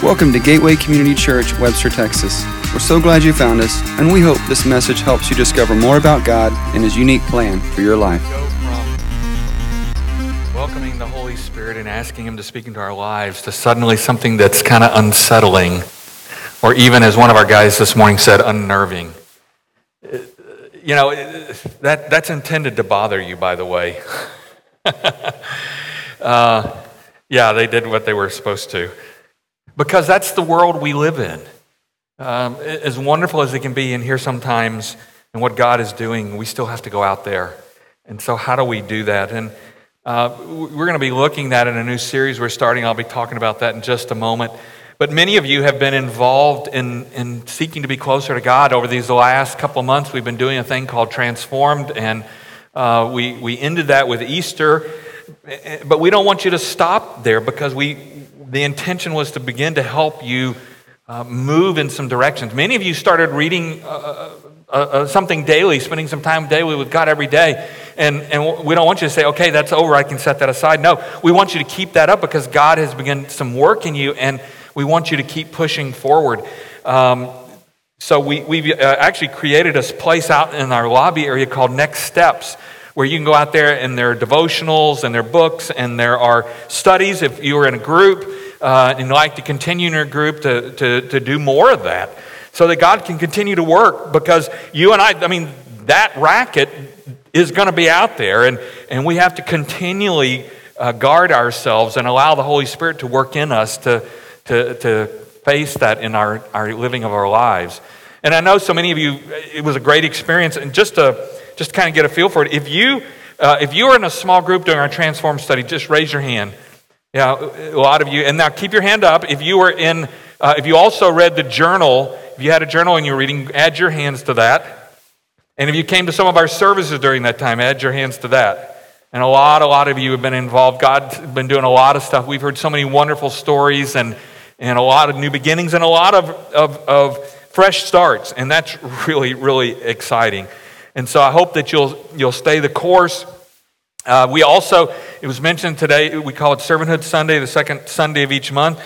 Welcome to Gateway Community Church, Webster, Texas. We're so glad you found us, and we hope this message helps you discover more about God and His unique plan for your life. Go from welcoming the Holy Spirit and asking Him to speak into our lives to suddenly something that's kind of unsettling, or even as one of our guys this morning said, unnerving. You know, that, that's intended to bother you, by the way. uh, yeah, they did what they were supposed to because that's the world we live in. Um, as wonderful as it can be in here sometimes and what God is doing, we still have to go out there. And so, how do we do that? And uh, we're going to be looking at in a new series we're starting. I'll be talking about that in just a moment. But many of you have been involved in, in seeking to be closer to God over these last couple of months. We've been doing a thing called Transformed, and uh, we, we ended that with Easter. But we don't want you to stop there because we, the intention was to begin to help you uh, move in some directions. Many of you started reading uh uh, uh, uh, something daily, spending some time daily with God every day. And, and we don't want you to say, okay, that's over, I can set that aside. No, we want you to keep that up because God has begun some work in you, and we want you to keep pushing forward. Um, so we, we've uh, actually created a place out in our lobby area called Next Steps where you can go out there and there are devotionals and there are books and there are studies if you are in a group uh, and like to continue in your group to, to, to do more of that so that God can continue to work because you and I, I mean, that racket is going to be out there and, and we have to continually uh, guard ourselves and allow the Holy Spirit to work in us to, to, to face that in our, our living of our lives. And I know so many of you, it was a great experience. And just to, just to kind of get a feel for it, if you, uh, if you were in a small group during our Transform study, just raise your hand. Yeah, a lot of you. And now keep your hand up. If you were in, uh, if you also read the journal, if you had a journal and you were reading, add your hands to that. And if you came to some of our services during that time, add your hands to that. And a lot, a lot of you have been involved. God's been doing a lot of stuff. We've heard so many wonderful stories and, and a lot of new beginnings and a lot of, of, of fresh starts. And that's really, really exciting. And so I hope that you'll, you'll stay the course. Uh, we also, it was mentioned today, we call it Servanthood Sunday, the second Sunday of each month,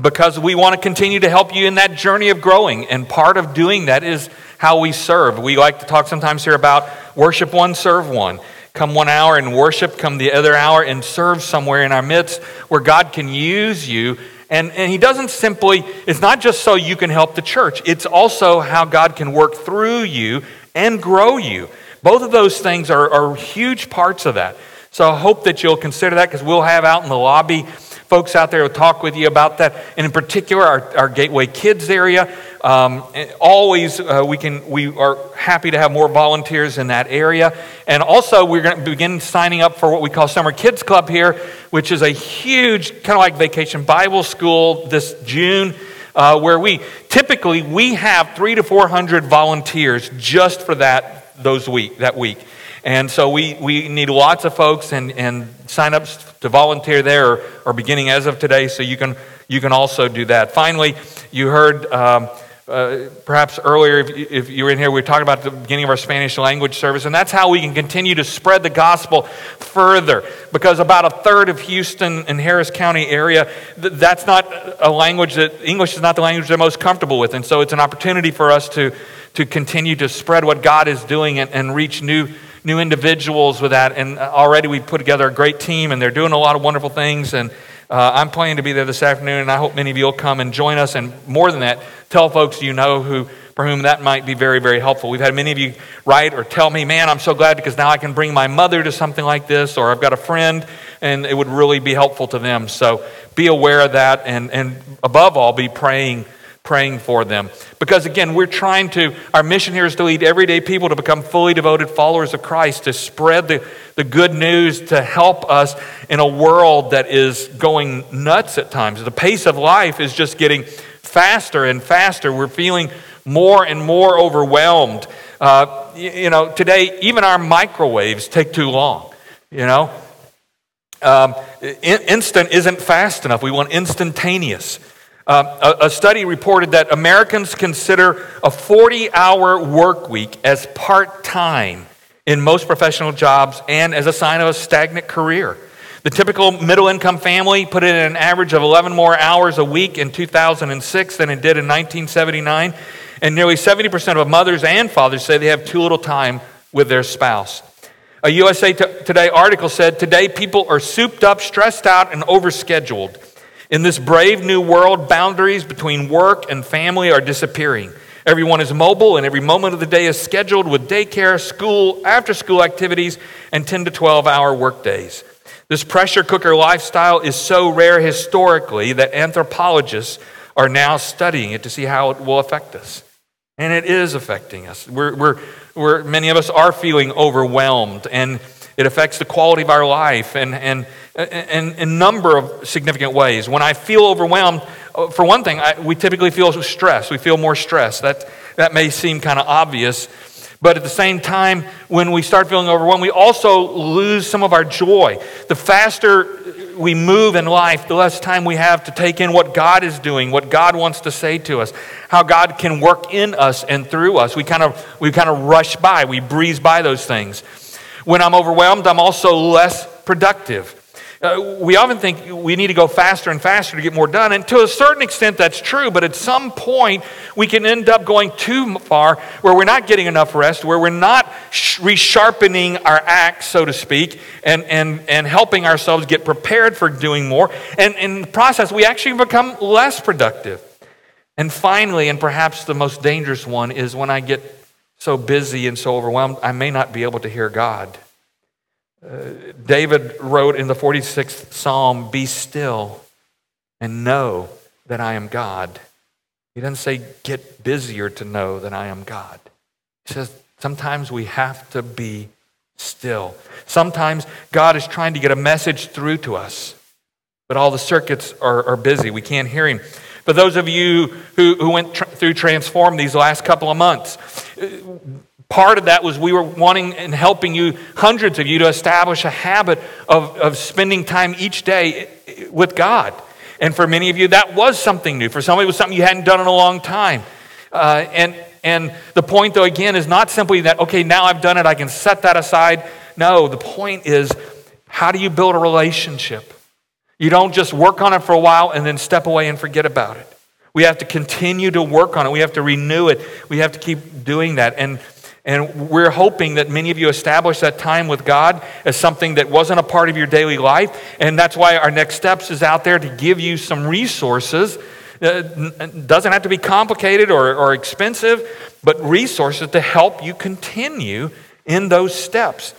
because we want to continue to help you in that journey of growing. And part of doing that is how we serve. We like to talk sometimes here about worship one, serve one. Come one hour and worship, come the other hour and serve somewhere in our midst where God can use you. And, and He doesn't simply, it's not just so you can help the church, it's also how God can work through you and grow you. Both of those things are, are huge parts of that. So I hope that you'll consider that because we'll have out in the lobby folks out there will talk with you about that. And in particular, our, our Gateway Kids area. Um, always, uh, we, can, we are happy to have more volunteers in that area. And also, we're going to begin signing up for what we call Summer Kids Club here, which is a huge, kind of like Vacation Bible School this June. Uh, where we typically we have three to four hundred volunteers just for that those week, that week. And so we, we need lots of folks and, and sign ups to volunteer there or beginning as of today, so you can, you can also do that. Finally, you heard um, uh, perhaps earlier, if you, if you were in here, we were talking about the beginning of our Spanish language service, and that's how we can continue to spread the gospel further. Because about a third of Houston and Harris County area, that's not a language that English is not the language they're most comfortable with, and so it's an opportunity for us to to continue to spread what God is doing and, and reach new, new individuals with that. And already we've put together a great team, and they're doing a lot of wonderful things. And uh, I'm planning to be there this afternoon, and I hope many of you will come and join us. And more than that, tell folks you know who for whom that might be very, very helpful. We've had many of you write or tell me, man, I'm so glad because now I can bring my mother to something like this, or I've got a friend, and it would really be helpful to them. So be aware of that, and, and above all, be praying praying for them. Because again, we're trying to, our mission here is to lead everyday people to become fully devoted followers of Christ, to spread the, the good news, to help us in a world that is going nuts at times. The pace of life is just getting faster and faster. We're feeling more and more overwhelmed. Uh, you, know, today, even our microwaves take too long, you know. Um, instant isn't fast enough. We want instantaneous. Uh, a, a, study reported that Americans consider a 40 hour work week as part time in most professional jobs and as a sign of a stagnant career. The typical middle income family put in an average of 11 more hours a week in 2006 than it did in 1979. And nearly 70% of mothers and fathers say they have too little time with their spouse. A USA Today article said today people are souped up, stressed out, and overscheduled. In this brave new world, boundaries between work and family are disappearing. Everyone is mobile, and every moment of the day is scheduled with daycare, school, after school activities, and 10 to 12 hour workdays. This pressure cooker lifestyle is so rare historically that anthropologists are now studying it to see how it will affect us. And it is affecting us. We're, we're, we're, many of us are feeling overwhelmed, and it affects the quality of our life and, and, and, in a number of significant ways. When I feel overwhelmed, Oh, for one thing, I, we typically feel stress. We feel more stress. That, that may seem kind of obvious. But at the same time, when we start feeling overwhelmed, we also lose some of our joy. The faster we move in life, the less time we have to take in what God is doing, what God wants to say to us, how God can work in us and through us. We kind of, we kind of rush by, we breeze by those things. When I'm overwhelmed, I'm also less productive. Uh, we often think we need to go faster and faster to get more done, and to a certain extent that's true, but at some point we can end up going too far where we're not getting enough rest, where we're not resharpening our axe, so to speak, and, and, and helping ourselves get prepared for doing more. And in the process, we actually become less productive. And finally, and perhaps the most dangerous one, is when I get so busy and so overwhelmed, I may not be able to hear God. David wrote in the 46th Psalm, Be still and know that I am God. He doesn't say, Get busier to know that I am God. He says, Sometimes we have to be still. Sometimes God is trying to get a message through to us, but all the circuits are, are busy. We can't hear Him. For those of you who, who went tr- through Transform these last couple of months, Part of that was we were wanting and helping you, hundreds of you, to establish a habit of, of spending time each day with God. And for many of you, that was something new. For some, it was something you hadn't done in a long time. Uh, and, and the point, though, again, is not simply that, okay, now I've done it, I can set that aside. No, the point is, how do you build a relationship? You don't just work on it for a while and then step away and forget about it. We have to continue to work on it. We have to renew it. We have to keep doing that. And and we're hoping that many of you establish that time with God as something that wasn't a part of your daily life. And that's why our next steps is out there to give you some resources. It uh, doesn't have to be complicated or, or expensive, but resources to help you continue in those steps.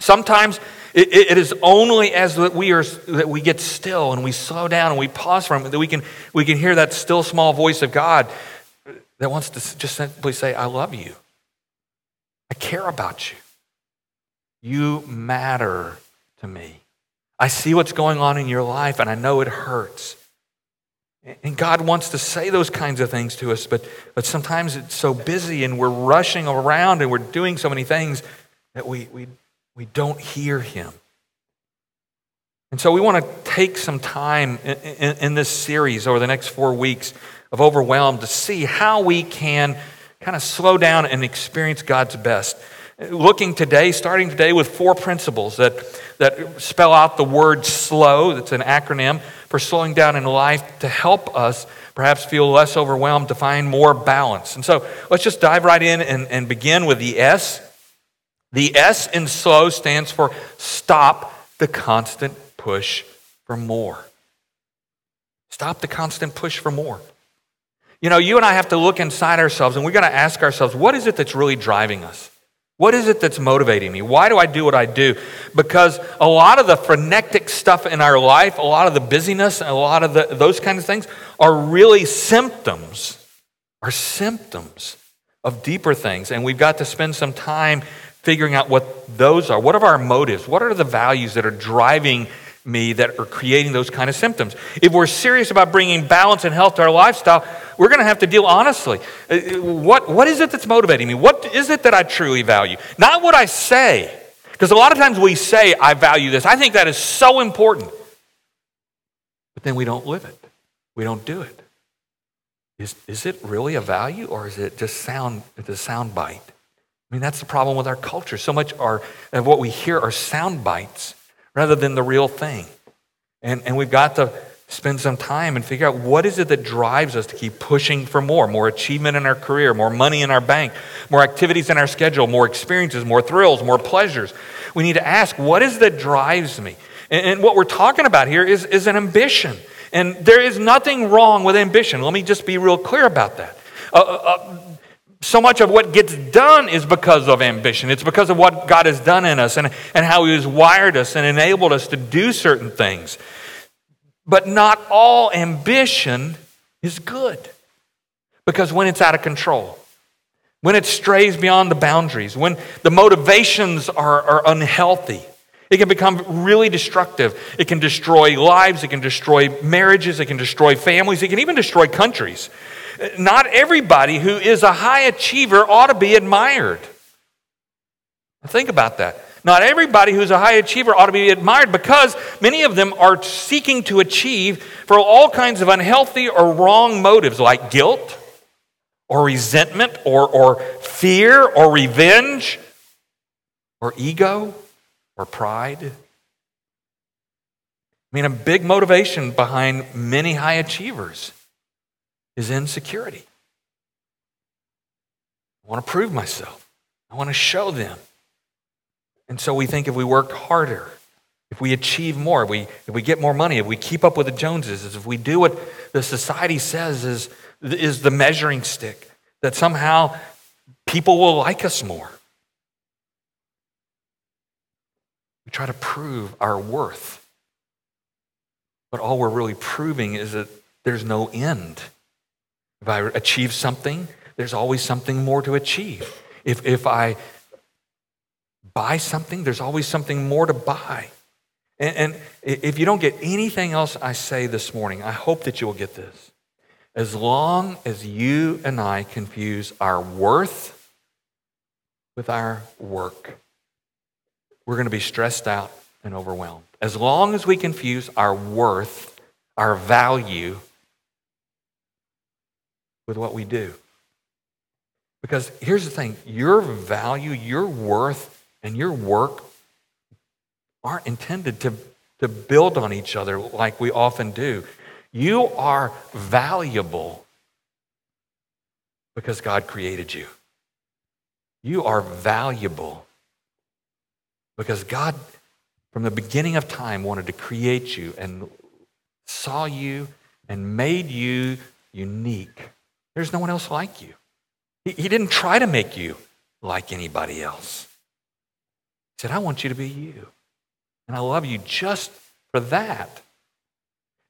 Sometimes it, it is only as that we are that we get still and we slow down and we pause for a moment that we can we can hear that still small voice of God that wants to just simply say, "I love you." I care about you. You matter to me. I see what's going on in your life and I know it hurts. And God wants to say those kinds of things to us, but, but sometimes it's so busy and we're rushing around and we're doing so many things that we, we, we don't hear Him. And so we want to take some time in, in, in this series over the next four weeks of Overwhelmed to see how we can kind of slow down and experience God's best. Looking today, starting today with four principles that, that spell out the word slow, that's an acronym for slowing down in life to help us perhaps feel less overwhelmed, to find more balance. And so let's just dive right in and, and begin with the S. The S in slow stands for stop the constant push for more. Stop the constant push for more. You know, you and I have to look inside ourselves and we got to ask ourselves, what is it that's really driving us? What is it that's motivating me? Why do I do what I do? Because a lot of the frenetic stuff in our life, a lot of the busyness, a lot of the, those kinds of things are really symptoms, are symptoms of deeper things. And we've got to spend some time figuring out what those are. What are our motives? What are the values that are driving me that are creating those kind of symptoms. If we're serious about bringing balance and health to our lifestyle, we're going to have to deal honestly. Uh, what, what is it that's motivating me? What is it that I truly value? Not what I say. Because a lot of times we say, I value this. I think that is so important. But then we don't live it, we don't do it. Is, is it really a value or is it just sound, it's a sound bite? I mean, that's the problem with our culture. So much of what we hear are sound bites rather than the real thing. And, and we've got to spend some time and figure out what is it that drives us to keep pushing for more more achievement in our career more money in our bank more activities in our schedule more experiences more thrills more pleasures. We need to ask what is that drives me? And, and what we're talking about here is, is an ambition. And there is nothing wrong with ambition. Let me just be real clear about that. Uh, uh, uh so much of what gets done is because of ambition. It's because of what God has done in us and, and how He has wired us and enabled us to do certain things. But not all ambition is good. Because when it's out of control, when it strays beyond the boundaries, when the motivations are, are unhealthy, it can become really destructive. It can destroy lives, it can destroy marriages, it can destroy families, it can even destroy countries. Not everybody who is a high achiever ought to be admired. Think about that. Not everybody who's a high achiever ought to be admired because many of them are seeking to achieve for all kinds of unhealthy or wrong motives like guilt or resentment or, or fear or revenge or ego or pride. I mean, a big motivation behind many high achievers is insecurity. I want to prove myself, I want to show them. And so we think if we work harder, if we achieve more, if we, if we get more money, if we keep up with the Joneses, if we do what the society says is, is the measuring stick, that somehow people will like us more. We try to prove our worth. But all we're really proving is that there's no end. If I achieve something, there's always something more to achieve. If, if I buy something, there's always something more to buy. And, and if you don't get anything else I say this morning, I hope that you will get this. As long as you and I confuse our worth with our work, we're going to be stressed out and overwhelmed. As long as we confuse our worth, our value, with what we do. Because here's the thing your value, your worth, and your work aren't intended to, to build on each other like we often do. You are valuable because God created you. You are valuable because God, from the beginning of time, wanted to create you and saw you and made you unique. There's no one else like you. He, he didn't try to make you like anybody else. He said, I want you to be you. And I love you just for that.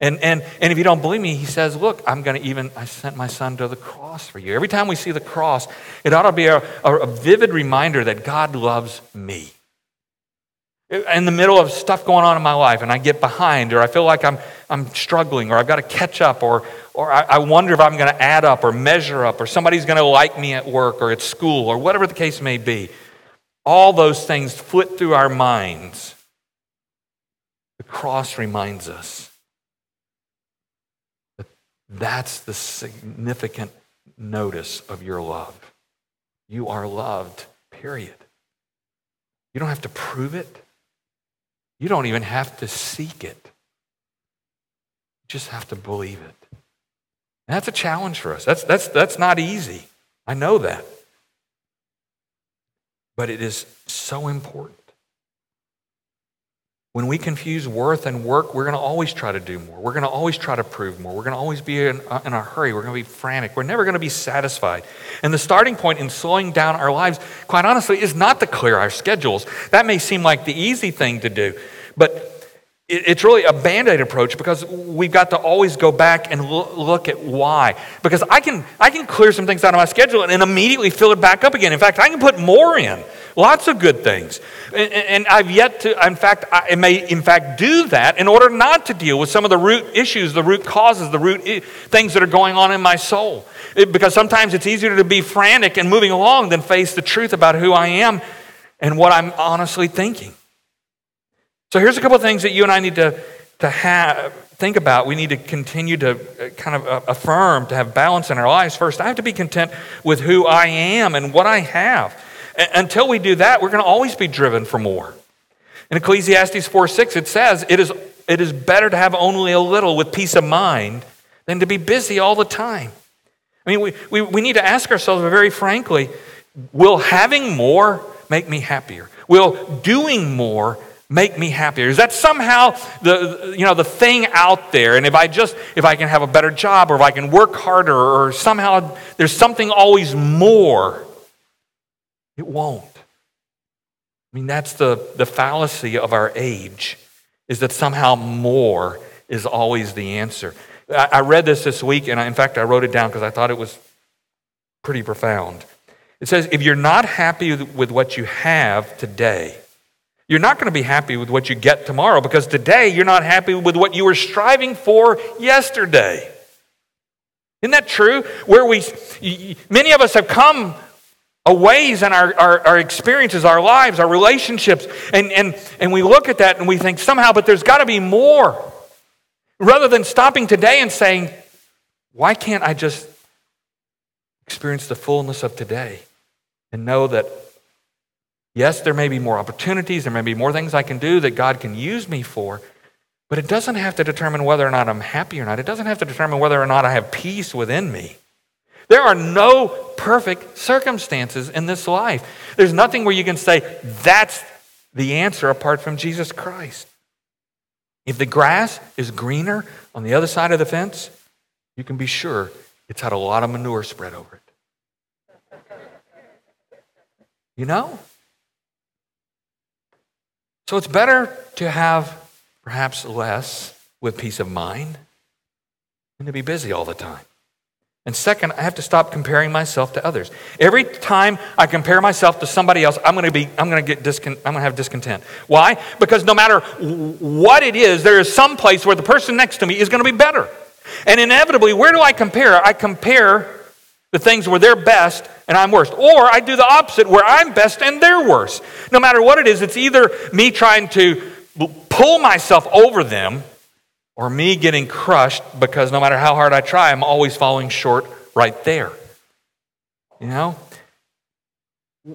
And, and, and if you don't believe me, he says, Look, I'm going to even, I sent my son to the cross for you. Every time we see the cross, it ought to be a, a, a vivid reminder that God loves me. In the middle of stuff going on in my life, and I get behind, or I feel like I'm, I'm struggling, or I've got to catch up, or, or I, I wonder if I'm going to add up or measure up, or somebody's going to like me at work or at school, or whatever the case may be. All those things flit through our minds. The cross reminds us that that's the significant notice of your love. You are loved, period. You don't have to prove it. You don't even have to seek it. You just have to believe it. And that's a challenge for us. That's, that's, that's not easy. I know that but it is so important. When we confuse worth and work, we're going to always try to do more. We're going to always try to prove more. We're going to always be in, uh, in a hurry. We're going to be frantic. We're never going to be satisfied. And the starting point in slowing down our lives, quite honestly, is not to clear our schedules. That may seem like the easy thing to do, but it's really a band-aid approach because we've got to always go back and look at why because I can, I can clear some things out of my schedule and immediately fill it back up again in fact i can put more in lots of good things and, and i've yet to in fact i may in fact do that in order not to deal with some of the root issues the root causes the root things that are going on in my soul it, because sometimes it's easier to be frantic and moving along than face the truth about who i am and what i'm honestly thinking so here's a couple of things that you and I need to, to have, think about. We need to continue to uh, kind of uh, affirm, to have balance in our lives. First, I have to be content with who I am and what I have. Until we do that, we're going to always be driven for more. In Ecclesiastes 4 6, it says, it is, it is better to have only a little with peace of mind than to be busy all the time. I mean, we, we, we need to ask ourselves very frankly will having more make me happier? Will doing more make me happier? Is that somehow the, you know, the thing out there? And if I just, if I can have a better job or if I can work harder or somehow there's something always more, it won't. I mean, that's the, the fallacy of our age, is that somehow more is always the answer. I, I read this this week, and I, in fact, I wrote it down because I thought it was pretty profound. It says, if you're not happy with what you have today, you're not going to be happy with what you get tomorrow because today you're not happy with what you were striving for yesterday. Isn't that true? Where we, many of us have come ways in our, our, our, experiences, our lives, our relationships, and, and, and we look at that and we think somehow, but there's got to be more. Rather than stopping today and saying, why can't I just experience the fullness of today and know that Yes, there may be more opportunities, there may be more things I can do that God can use me for, but it doesn't have to determine whether or not I'm happy or not. It doesn't have to determine whether or not I have peace within me. There are no perfect circumstances in this life. There's nothing where you can say, that's the answer apart from Jesus Christ. If the grass is greener on the other side of the fence, you can be sure it's had a lot of manure spread over it. You know? So it's better to have perhaps less with peace of mind than to be busy all the time. And second, I have to stop comparing myself to others. Every time I compare myself to somebody else, I'm going to be I'm going to get discon- I'm going to have discontent. Why? Because no matter what it is, there is some place where the person next to me is going to be better. And inevitably, where do I compare? I compare the things where they're best and I'm worst. Or I do the opposite where I'm best and they're worse. No matter what it is, it's either me trying to pull myself over them or me getting crushed because no matter how hard I try, I'm always falling short right there. You know?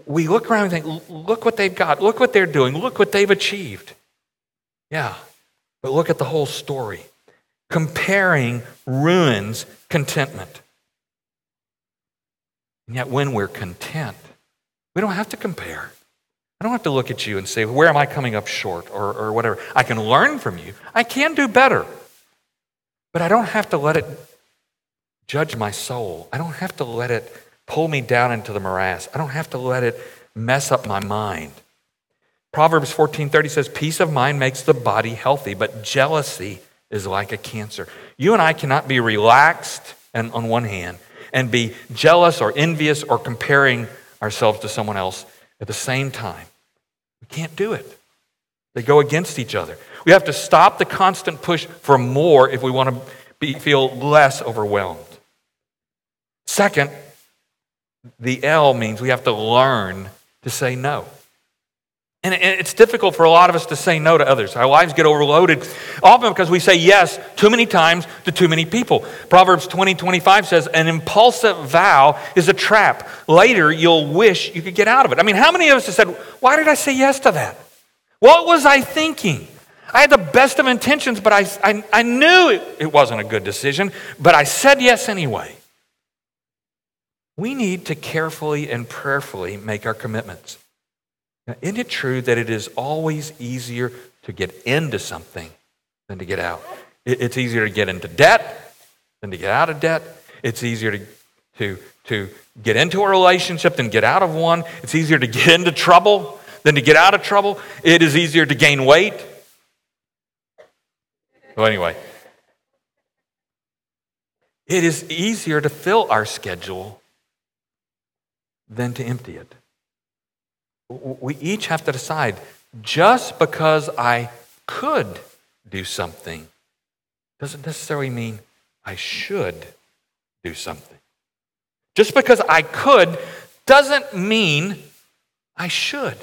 We look around and think, look what they've got, look what they're doing, look what they've achieved. Yeah, but look at the whole story. Comparing ruins contentment. And yet, when we're content, we don't have to compare. I don't have to look at you and say, Where am I coming up short? or, or whatever. I can learn from you. I can do better. But I don't have to let it judge my soul. I don't have to let it pull me down into the morass. I don't have to let it mess up my mind. Proverbs 14:30 says peace of mind makes the body healthy, but jealousy is like a cancer. You and I cannot be relaxed and on one hand and be jealous or envious or comparing ourselves to someone else at the same time. We can't do it. They go against each other. We have to stop the constant push for more if we want to be, feel less overwhelmed. Second, the L means we have to learn to say no. And it's difficult for a lot of us to say no to others. Our lives get overloaded often because we say yes too many times to too many people. Proverbs 20, 25 says, An impulsive vow is a trap. Later, you'll wish you could get out of it. I mean, how many of us have said, Why did I say yes to that? What was I thinking? I had the best of intentions, but I, I, I knew it, it wasn't a good decision, but I said yes anyway. We need to carefully and prayerfully make our commitments. Now, isn't it true that it is always easier to get into something than to get out? It's easier to get into debt than to get out of debt. It's easier to, to, to get into a relationship than get out of one. It's easier to get into trouble than to get out of trouble. It is easier to gain weight. Well, anyway, it is easier to fill our schedule than to empty it we each have to decide just because I could do something doesn't necessarily mean I should do something. Just because I could doesn't mean I should.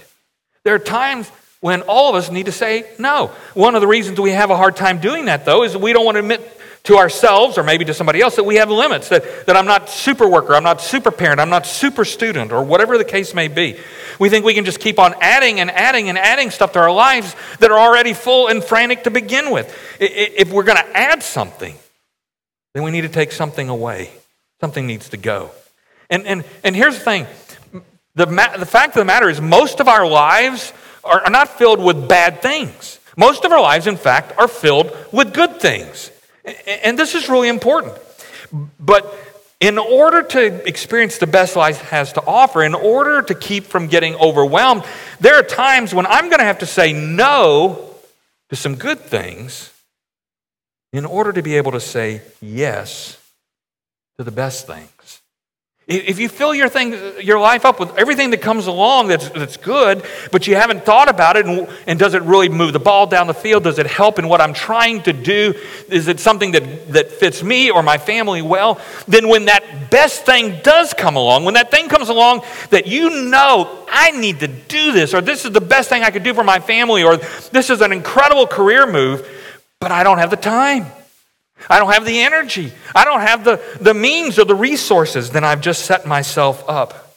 There are times when all of us need to say no. One of the reasons we have a hard time doing that, though, is we don't want to admit to ourselves or maybe to somebody else that we have limits, that, that I'm not super worker, I'm not super parent, I'm not super student, or whatever the case may be. We think we can just keep on adding and adding and adding stuff to our lives that are already full and frantic to begin with. If we're going to add something, then we need to take something away. Something needs to go. And, and, and here's the thing the, ma- the fact of the matter is, most of our lives are, are not filled with bad things. Most of our lives, in fact, are filled with good things. And this is really important. But in order to experience the best life has to offer, in order to keep from getting overwhelmed, there are times when I'm going to have to say no to some good things in order to be able to say yes to the best things. If you fill your, thing, your life up with everything that comes along that's, that's good, but you haven't thought about it, and, and does it really move the ball down the field? Does it help in what I'm trying to do? Is it something that, that fits me or my family well? Then, when that best thing does come along, when that thing comes along that you know, I need to do this, or this is the best thing I could do for my family, or this is an incredible career move, but I don't have the time. I don't have the energy. I don't have the, the means or the resources. Then I've just set myself up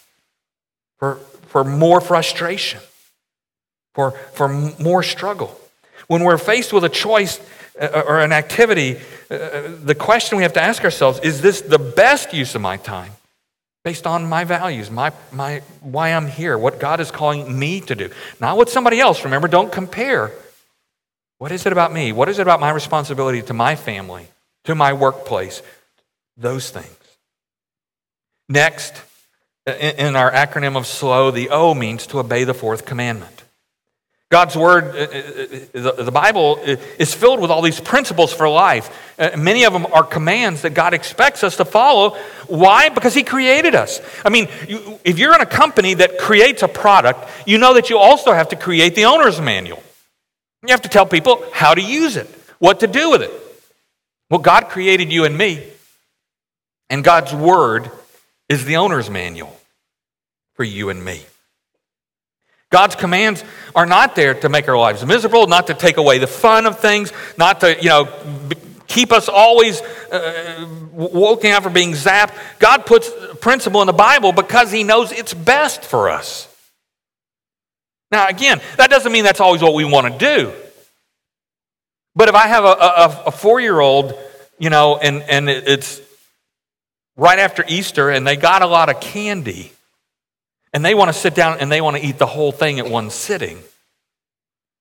for, for more frustration, for, for more struggle. When we're faced with a choice uh, or an activity, uh, the question we have to ask ourselves is this the best use of my time? Based on my values, my, my, why I'm here, what God is calling me to do. Not what somebody else. Remember, don't compare. What is it about me? What is it about my responsibility to my family, to my workplace? Those things. Next, in our acronym of SLOW, the O means to obey the fourth commandment. God's word, uh, uh, uh, the Bible, is filled with all these principles for life. Many of them are commands that God expects us to follow. Why? Because He created us. I mean, if you're in a company that creates a product, you know that you also have to create the owner's manual. You have to tell people how to use it, what to do with it. Well, God created you and me, and God's Word is the owner's manual for you and me. God's commands are not there to make our lives miserable, not to take away the fun of things, not to, you know, keep us always uh, woken out for being zapped. God puts principle in the Bible because He knows it's best for us. Now, again, that doesn't mean that's always what we want to do. But if I have a, a, a four year old, you know, and, and it's right after Easter and they got a lot of candy and they want to sit down and they want to eat the whole thing at one sitting,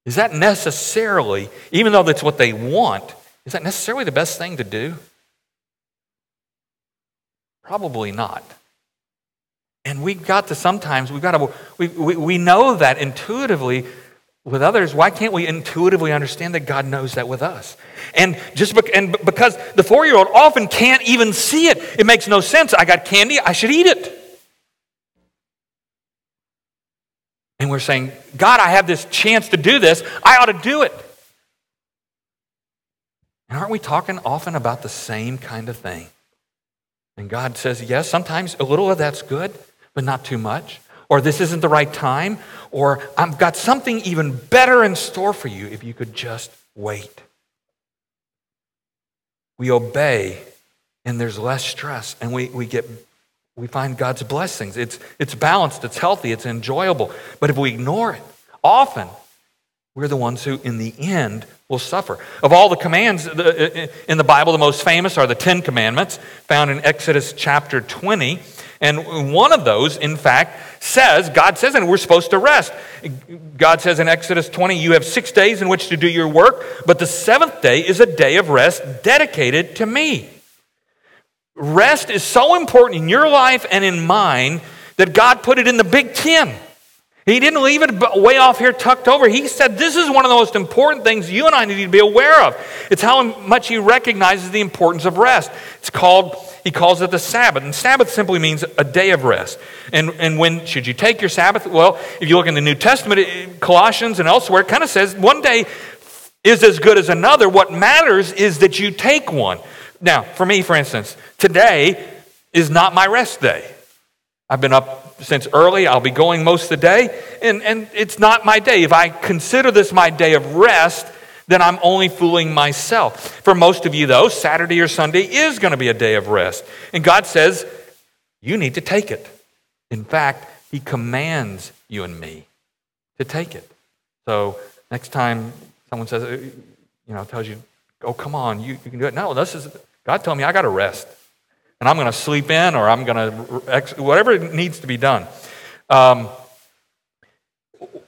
is that necessarily, even though that's what they want, is that necessarily the best thing to do? Probably not. And we've got to sometimes, we've got to, we, we, we know that intuitively with others. Why can't we intuitively understand that God knows that with us? And just and because the four year old often can't even see it, it makes no sense. I got candy, I should eat it. And we're saying, God, I have this chance to do this, I ought to do it. And aren't we talking often about the same kind of thing? And God says, yes, sometimes a little of that's good but not too much. Or this isn't the right time. Or I've got something even better in store for you if you could just wait. We obey and there's less stress and we, we get we find God's blessings. It's, it's balanced, it's healthy, it's enjoyable. But if we ignore it, often we're the ones who, in the end, will suffer. Of all the commands in the Bible, the most famous are the Ten Commandments, found in Exodus chapter 20. And one of those, in fact, says, God says, and we're supposed to rest. God says in Exodus 20, you have six days in which to do your work, but the seventh day is a day of rest dedicated to me. Rest is so important in your life and in mine that God put it in the big ten. He didn't leave it way off here tucked over. He said this is one of the most important things you and I need to be aware of. It's how much he recognizes the importance of rest. It's called he calls it the Sabbath. And Sabbath simply means a day of rest. And, and when should you take your Sabbath? Well, if you look in the New Testament, Colossians and elsewhere, it kind of says one day is as good as another. What matters is that you take one. Now, for me, for instance, today is not my rest day. I've been up since early. I'll be going most of the day, and, and it's not my day. If I consider this my day of rest, then I'm only fooling myself. For most of you, though, Saturday or Sunday is going to be a day of rest. And God says, you need to take it. In fact, He commands you and me to take it. So next time someone says, uh, you know, tells you, oh, come on, you, you can do it. No, this is, God told me I got to rest. And I'm going to sleep in or I'm going to, whatever needs to be done. Um,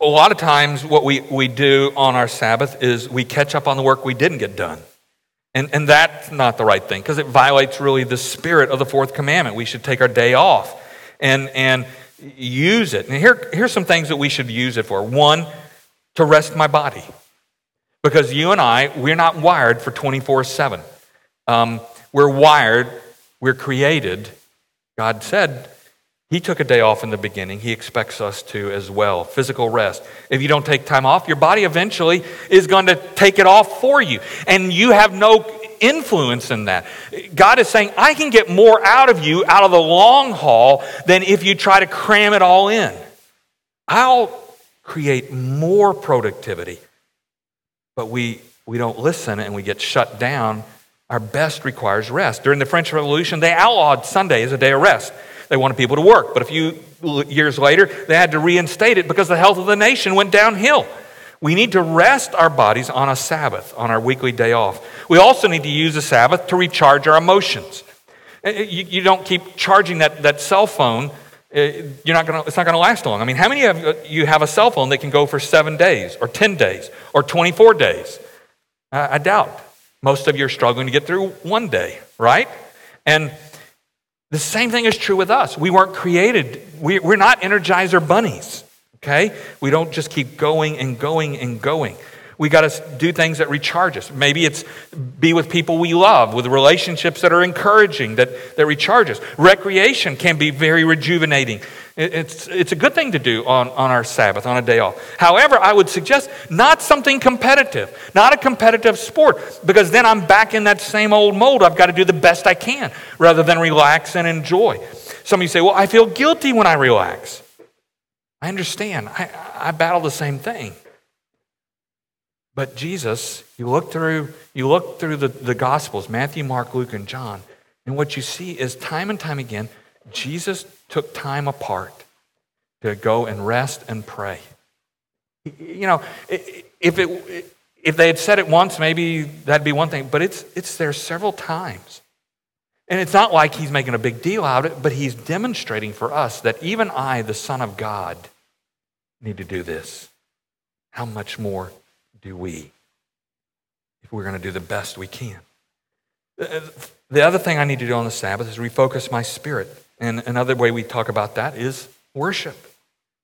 a lot of times, what we, we do on our Sabbath is we catch up on the work we didn't get done. And, and that's not the right thing because it violates really the spirit of the fourth commandment. We should take our day off and, and use it. And here, here's some things that we should use it for. One, to rest my body. Because you and I, we're not wired for 24 um, 7. We're wired, we're created. God said he took a day off in the beginning. He expects us to as well. Physical rest. If you don't take time off, your body eventually is going to take it off for you. And you have no influence in that. God is saying, I can get more out of you out of the long haul than if you try to cram it all in. I'll create more productivity. But we, we don't listen and we get shut down. Our best requires rest. During the French Revolution, they outlawed Sunday as a day of rest. They wanted people to work. But a few years later, they had to reinstate it because the health of the nation went downhill. We need to rest our bodies on a Sabbath, on our weekly day off. We also need to use the Sabbath to recharge our emotions. Uh, uh, you, you don't keep charging that, that cell phone. Uh, you're not gonna, it's not going to last long. I mean, how many of you have a cell phone that can go for seven days or 10 days or 24 days? I doubt. Most of you are struggling to get through one day, right? And the same thing is true with us. We weren't created, we, we're not energizer bunnies, okay? We don't just keep going and going and going. We got to do things that recharge us. Maybe it's be with people we love, with relationships that are encouraging, that, that recharge us. Recreation can be very rejuvenating. It's, it's a good thing to do on, on our Sabbath, on a day off. However, I would suggest not something competitive, not a competitive sport, because then I'm back in that same old mold. I've got to do the best I can rather than relax and enjoy. Some of you say, Well, I feel guilty when I relax. I understand. I, I battle the same thing. But Jesus, you look through, you look through the, the Gospels, Matthew, Mark, Luke, and John, and what you see is time and time again, Jesus took time apart to go and rest and pray. You know, if, it, if they had said it once, maybe that'd be one thing, but it's, it's there several times. And it's not like he's making a big deal out of it, but he's demonstrating for us that even I, the Son of God, need to do this. How much more do we if we're going to do the best we can? Uh, uh, the other thing I need to do on the Sabbath is refocus my spirit. And another way we talk about that is worship.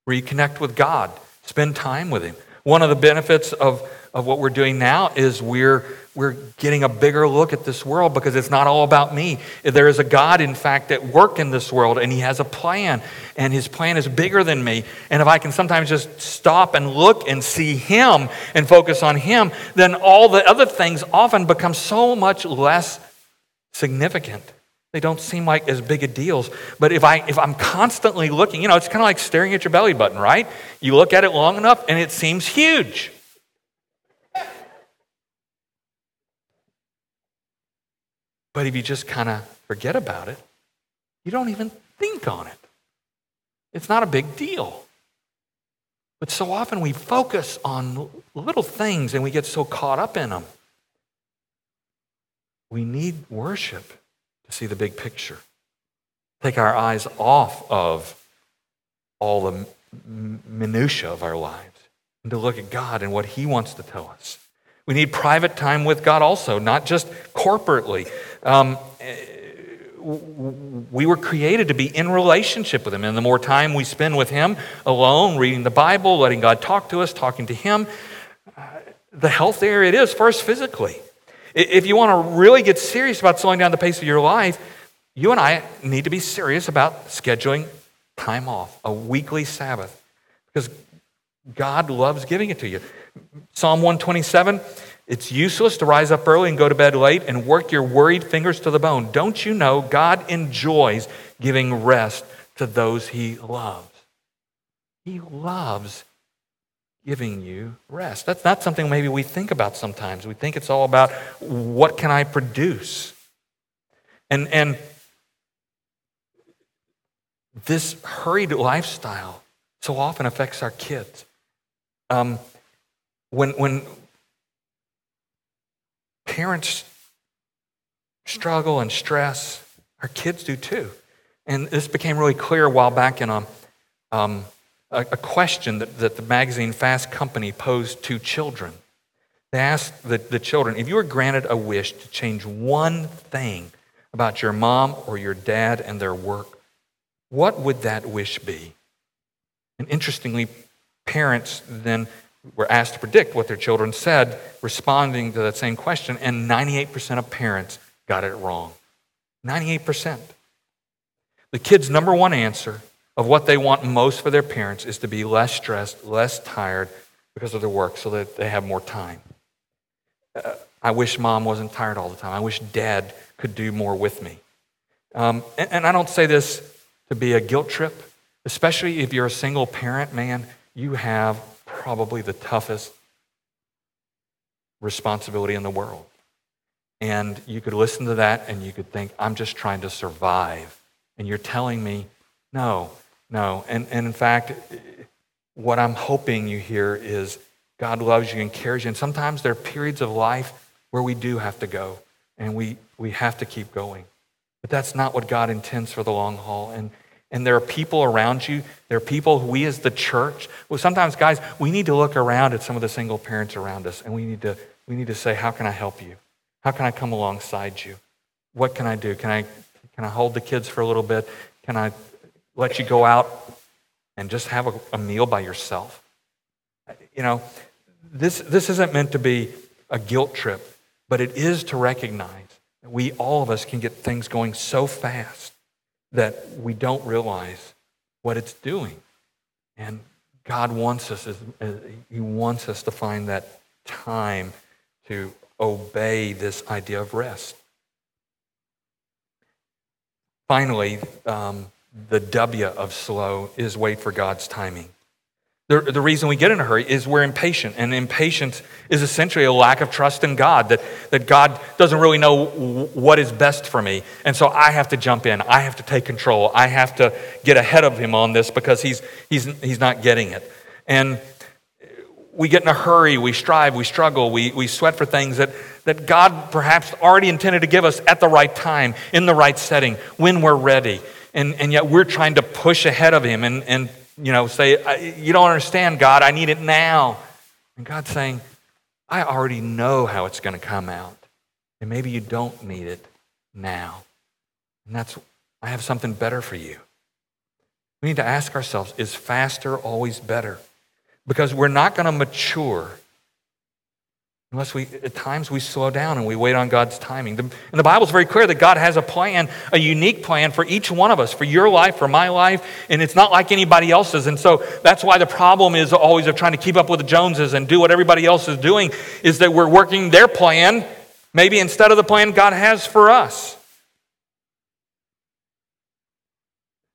Reconnect with God, spend time with Him. One of the benefits of, of what we're doing now is we're, we're getting a bigger look at this world because it's not all about me. There is a God, in fact, at work in this world, and He has a plan, and His plan is bigger than me. And if I can sometimes just stop and look and see Him and focus on Him, then all the other things often become so much less significant. They don't seem like as big a deals. But if, I, if I'm constantly looking, you know, it's kind of like staring at your belly button, right? You look at it long enough and it seems huge. But if you just kind of forget about it, you don't even think on it. It's not a big deal. But so often we focus on little things and we get so caught up in them. We need worship to see the big picture. Take our eyes off of all the minutiae of our lives and to look at God and what He wants to tell us. We need private time with God also, not just corporately. Um, we were created to be in relationship with Him. And the more time we spend with Him alone, reading the Bible, letting God talk to us, talking to Him, uh, the healthier it is, first physically. If you want to really get serious about slowing down the pace of your life, you and I need to be serious about scheduling time off, a weekly Sabbath, because God loves giving it to you. Psalm 127 it's useless to rise up early and go to bed late and work your worried fingers to the bone. Don't you know God enjoys giving rest to those he loves? He loves giving you rest. That's not something maybe we think about sometimes. We think it's all about what can I produce? And, and this hurried lifestyle so often affects our kids. Um, when, when parents struggle and stress, our kids do too. And this became really clear a while back in a, um, a, a, question that, that the magazine Fast Company posed to children. They asked the, the children if you were granted a wish to change one thing about your mom or your dad and their work, what would that wish be? And interestingly, parents then were asked to predict what their children said, responding to that same question, and 98% of parents got it wrong. 98%. The kids' number one answer of what they want most for their parents is to be less stressed, less tired because of their work so that they have more time. Uh, I wish mom wasn't tired all the time. I wish dad could do more with me. Um, and, and I don't say this to be a guilt trip, especially if you're a single parent, man, you have probably the toughest responsibility in the world. And you could listen to that and you could think, I'm just trying to survive. And you're telling me, no, no. And, and in fact, what I'm hoping you hear is God loves you and cares you. And sometimes there are periods of life where we do have to go and we, we have to keep going. But that's not what God intends for the long haul. And, and there are people around you. There are people, we as the church, well, sometimes, guys, we need to look around at some of the single parents around us and we need to, we need to say, How can I help you? How can I come alongside you? What can I do? Can I, can I hold the kids for a little bit? Can I let you go out and just have a, a meal by yourself? You know, this, this isn't meant to be a guilt trip, but it is to recognize that we, all of us, can get things going so fast that we don't realize what it's doing. And God wants us, He wants us to find that time to obey this idea of rest. Finally, um, the W of slow is wait for God's timing. The, the reason we get in a hurry is we're impatient, and impatience is essentially a lack of trust in God, that, that God doesn't really know what is best for me. And so I have to jump in, I have to take control, I have to get ahead of Him on this because He's, he's, he's not getting it. And we get in a hurry, we strive, we struggle, we, we sweat for things that, that God perhaps already intended to give us at the right time, in the right setting, when we're ready. And, and yet we're trying to push ahead of Him and, and you know, say, You don't understand, God, I need it now. And God's saying, I already know how it's going to come out. And maybe you don't need it now. And that's, I have something better for you. We need to ask ourselves, is faster always better? Because we're not going to mature Unless we, at times, we slow down and we wait on God's timing. The, and the Bible is very clear that God has a plan, a unique plan for each one of us, for your life, for my life, and it's not like anybody else's. And so that's why the problem is always of trying to keep up with the Joneses and do what everybody else is doing, is that we're working their plan, maybe instead of the plan God has for us.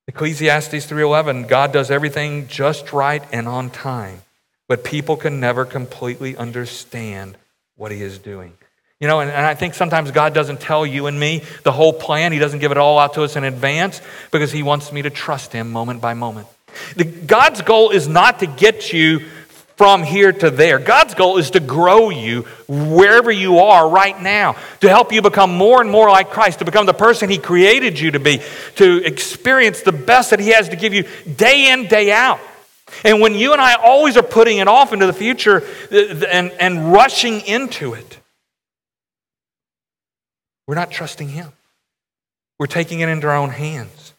Ecclesiastes 3:11 God does everything just right and on time but people can never completely understand what he is doing. You know, and, and, I think sometimes God doesn't tell you and me the whole plan. He doesn't give it all out to us in advance because He wants me to trust Him moment by moment. The, God's goal is not to get you from here to there. God's goal is to grow you wherever you are right now, to help you become more and more like Christ, to become the person He created you to be, to experience the best that He has to give you day in, day out. And when you and I always are putting it off into the future and, and rushing into it, we're not trusting Him. We're taking it into our own hands.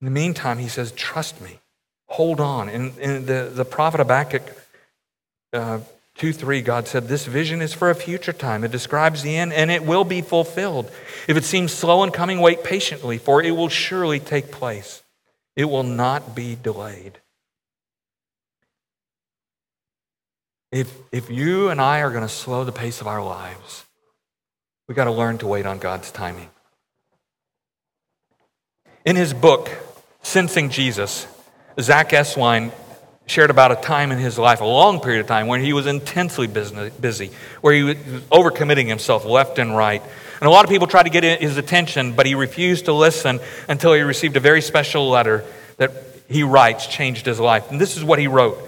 In the meantime, he says, Trust me, hold on. And, and the, the prophet Habakkuk uh, 2 3, God said, This vision is for a future time. It describes the end, and it will be fulfilled. If it seems slow in coming, wait patiently, for it will surely take place. It will not be delayed. If, if you and I are going to slow the pace of our lives, we've got to learn to wait on God's timing. In his book, sensing Jesus, Zack Eswine shared about a time in his life, a long period of time, when he was intensely busy, where he was overcommitting himself left and right. And a lot of people tried to get his attention, but he refused to listen until he received a very special letter that he writes changed his life. And this is what he wrote.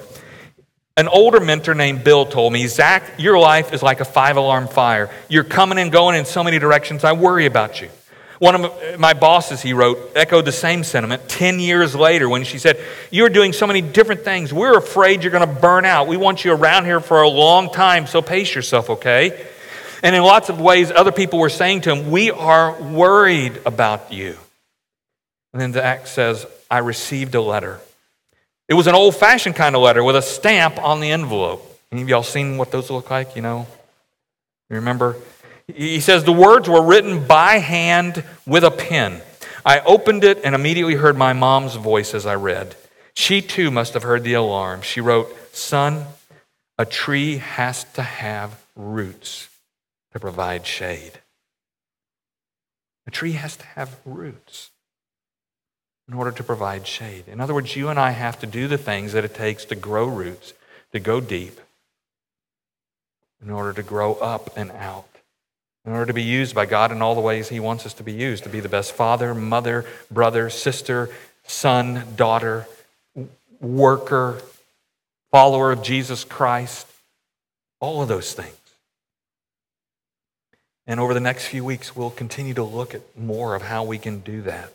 An older mentor named Bill told me, Zack, your life is like a five alarm fire. You're coming and going in so many directions. I worry about you. One of my bosses, he wrote, echoed the same sentiment 10 years later when she said, You're doing so many different things. We're afraid you're going to burn out. We want you around here for a long time, so pace yourself, okay? And in lots of ways, other people were saying to him, We are worried about you. And then Zack says, I received a letter. It was an old fashioned kind of letter with a stamp on the envelope. Any of y'all seen what those look like? You know? You remember? He says, The words were written by hand with a pen. I opened it and immediately heard my mom's voice as I read. She too must have heard the alarm. She wrote, Son, a tree has to have roots to provide shade. A tree has to have roots in order to provide shade. In other words, you and I have to do the things that it takes to grow roots, to go deep, in order to grow up and out in order to be used by God in all the ways He wants us to be used to be the best father, mother, brother, sister, son, daughter, worker, follower of Jesus Christ, all of those things. And over the next few weeks, we'll continue to look at more of how we can do that.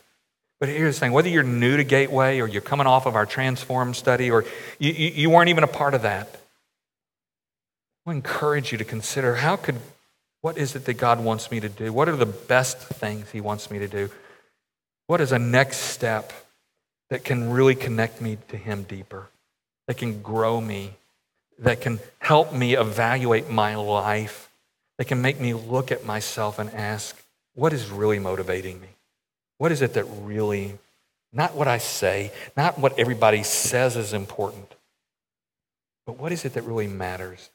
But here's the thing whether you're new to Gateway or you're coming off of our Transform study or you, you, you weren't even a part of that, I encourage you to consider how could what is it that God wants me to do? What are the best things He wants me to do? What is a next step that can really connect me to Him deeper, that can grow me, that can help me evaluate my life, that can make me look at myself and ask, what is really motivating me? What is it that really, not what I say, not what everybody says is important, but what is it that really matters?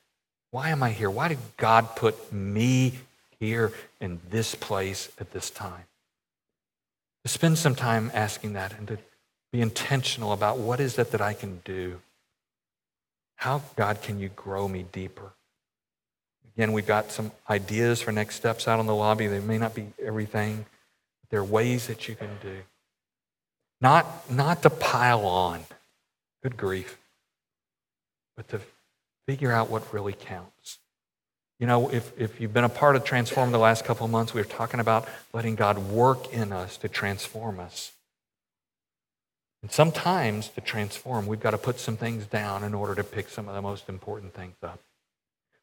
Why am I here? Why did God put me here in this place at this time? To spend some time asking that and to be intentional about what is it that I can do? How, God, can you grow me deeper? Again, we've got some ideas for next steps out in the lobby. They may not be everything, but there are ways that you can do. Not, not to pile on, good grief, but to figure out what really counts. You know, if, if you've been a part of Transform the last couple of months, we were talking about letting God work in us to transform us. And sometimes to transform, we've got to put some things down in order to pick some of the most important things up.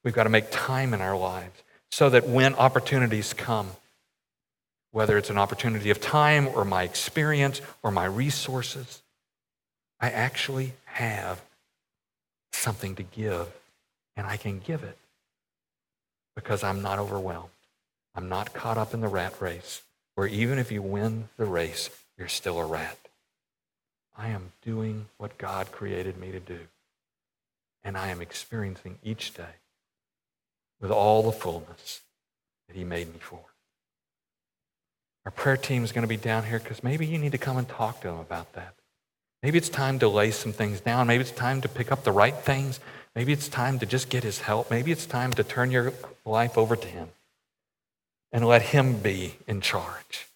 We've got to make time in our lives so that when opportunities come, whether it's an opportunity of time or my experience or my resources, I actually have something to give, and I can give it because I'm not overwhelmed. I'm not caught up in the rat race, where even if you win the race, you're still a rat. I am doing what God created me to do, and I am experiencing each day with all the fullness that He made me for. Our prayer team is going to be down here because maybe you need to come and talk to them about that. Maybe it's time to lay some things down. Maybe it's time to pick up the right things. Maybe it's time to just get his help. Maybe it's time to turn your life over to him and let him be in charge.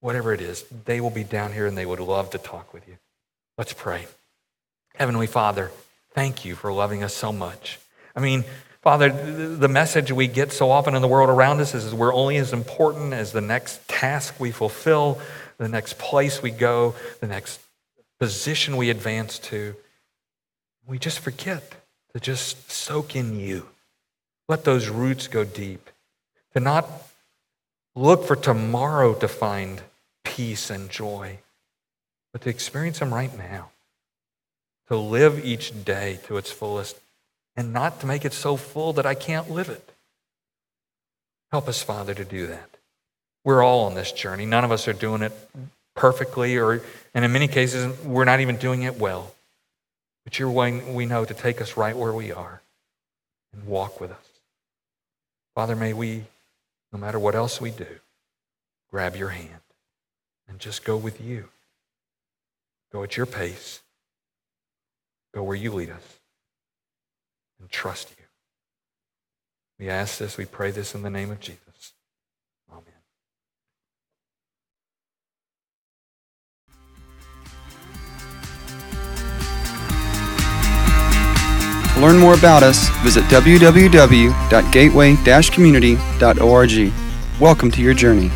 Whatever it is, they will be down here and they would love to talk with you. Let's pray. Heavenly Father, thank you for loving us so much. I mean, Father, the message we get so often in the world around us is we're only as important as the next task we fulfill, the next place we go, the next position we advance to, we just forget to just soak in you. Let those roots go deep. To not look for tomorrow to find peace and joy, but to experience them right now. To live each day to its fullest and not to make it so full that I can't live it. Help us, Father, to do that. We're all on this journey. None of us are doing it perfectly, or and in many cases, we're not even doing it well. But you're willing, we know, to take us right where we are and walk with us. Father, may we, no matter what else we do, grab your hand and just go with you. Go at your pace. Go where you lead us and trust you. We ask this, we pray this in the name of Jesus. learn more about us, visit www.gateway-community.org. Welcome to your journey.